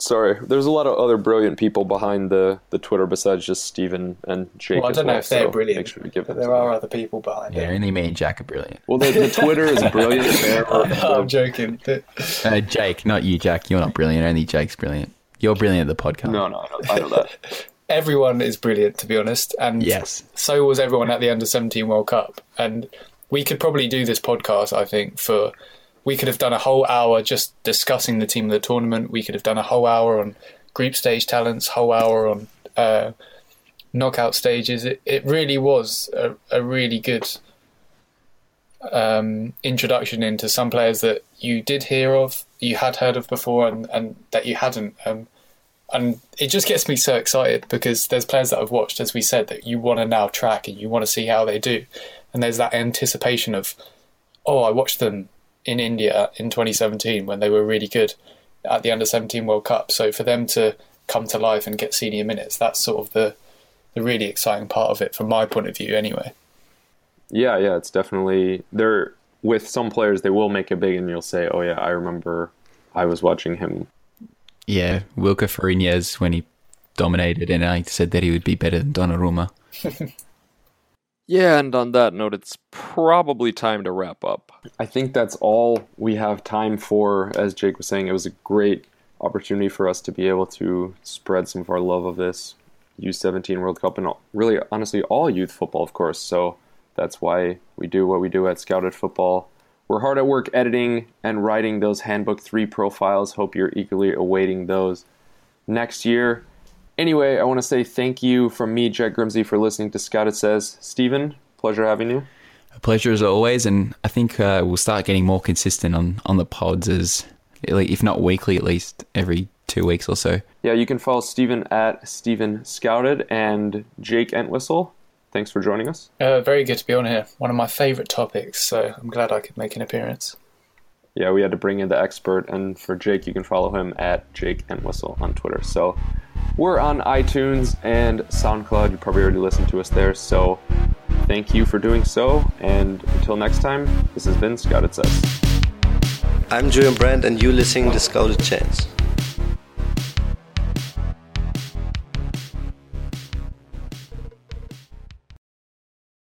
[SPEAKER 2] sorry, there's a lot of other brilliant people behind the the Twitter besides just Steven and Jake.
[SPEAKER 4] well, I don't know
[SPEAKER 2] well,
[SPEAKER 4] if they're
[SPEAKER 2] so
[SPEAKER 4] brilliant,
[SPEAKER 2] Make sure give them
[SPEAKER 4] there
[SPEAKER 2] some.
[SPEAKER 4] are other people behind
[SPEAKER 3] Yeah,
[SPEAKER 4] it.
[SPEAKER 3] only me and Jack are brilliant.
[SPEAKER 2] Well, the, the Twitter is brilliant. There
[SPEAKER 4] I'm joking.
[SPEAKER 3] Uh, Jake, not you, Jack. You're not brilliant. Only Jake's brilliant. You're brilliant at the podcast.
[SPEAKER 2] no, no, I know, I know that.
[SPEAKER 4] Everyone is brilliant, to be honest, and
[SPEAKER 3] Yes.
[SPEAKER 4] so was everyone at the Under 17 World Cup. And we could probably do this podcast, I think, for we could have done a whole hour just discussing the team of the tournament. We could have done a whole hour on group stage talents, whole hour on uh, knockout stages. It, it really was a, a really good um, introduction into some players that you did hear of, you had heard of before, and, and that you hadn't. Um, and it just gets me so excited because there's players that I've watched, as we said, that you want to now track and you want to see how they do. And there's that anticipation of, oh, I watched them in India in 2017 when they were really good at the Under 17 World Cup. So for them to come to life and get senior minutes, that's sort of the, the really exciting part of it from my point of view, anyway.
[SPEAKER 2] Yeah, yeah, it's definitely there. With some players, they will make it big, and you'll say, "Oh yeah, I remember. I was watching him."
[SPEAKER 3] Yeah, Wuilker Farinez when he dominated, and I said that he would be better than Donnarumma.
[SPEAKER 2] Yeah, and on that note, it's probably time to wrap up. I think that's all we have time for. As Jake was saying, it was a great opportunity for us to be able to spread some of our love of this U17 World Cup and really, honestly, all youth football, of course. So that's why we do what we do at Scouted Football. We're hard at work editing and writing those Handbook 3 profiles. Hope you're eagerly awaiting those next year. Anyway, I want to say thank you from me, Jack Grimsey, for listening to Scouted Says. Steven, Pleasure having you.
[SPEAKER 3] A pleasure as always, and I think uh, we'll start getting more consistent on, on the pods as, if not weekly, at least every two weeks or so.
[SPEAKER 2] Yeah, you can follow Stephen at Stephen Scouted and Jake Entwistle. Thanks for joining us.
[SPEAKER 4] Uh, very good to be on here. One of my favourite topics, so I'm glad I could make an appearance.
[SPEAKER 2] Yeah, we had to bring in the expert, and for Jake, you can follow him at Jake and Whistle on Twitter. So we're on iTunes and SoundCloud. You probably already listened to us there. So thank you for doing so. And until next time, this has been Scouted Says.
[SPEAKER 1] I'm Julian Brandt, and you're listening to Scouted Chance.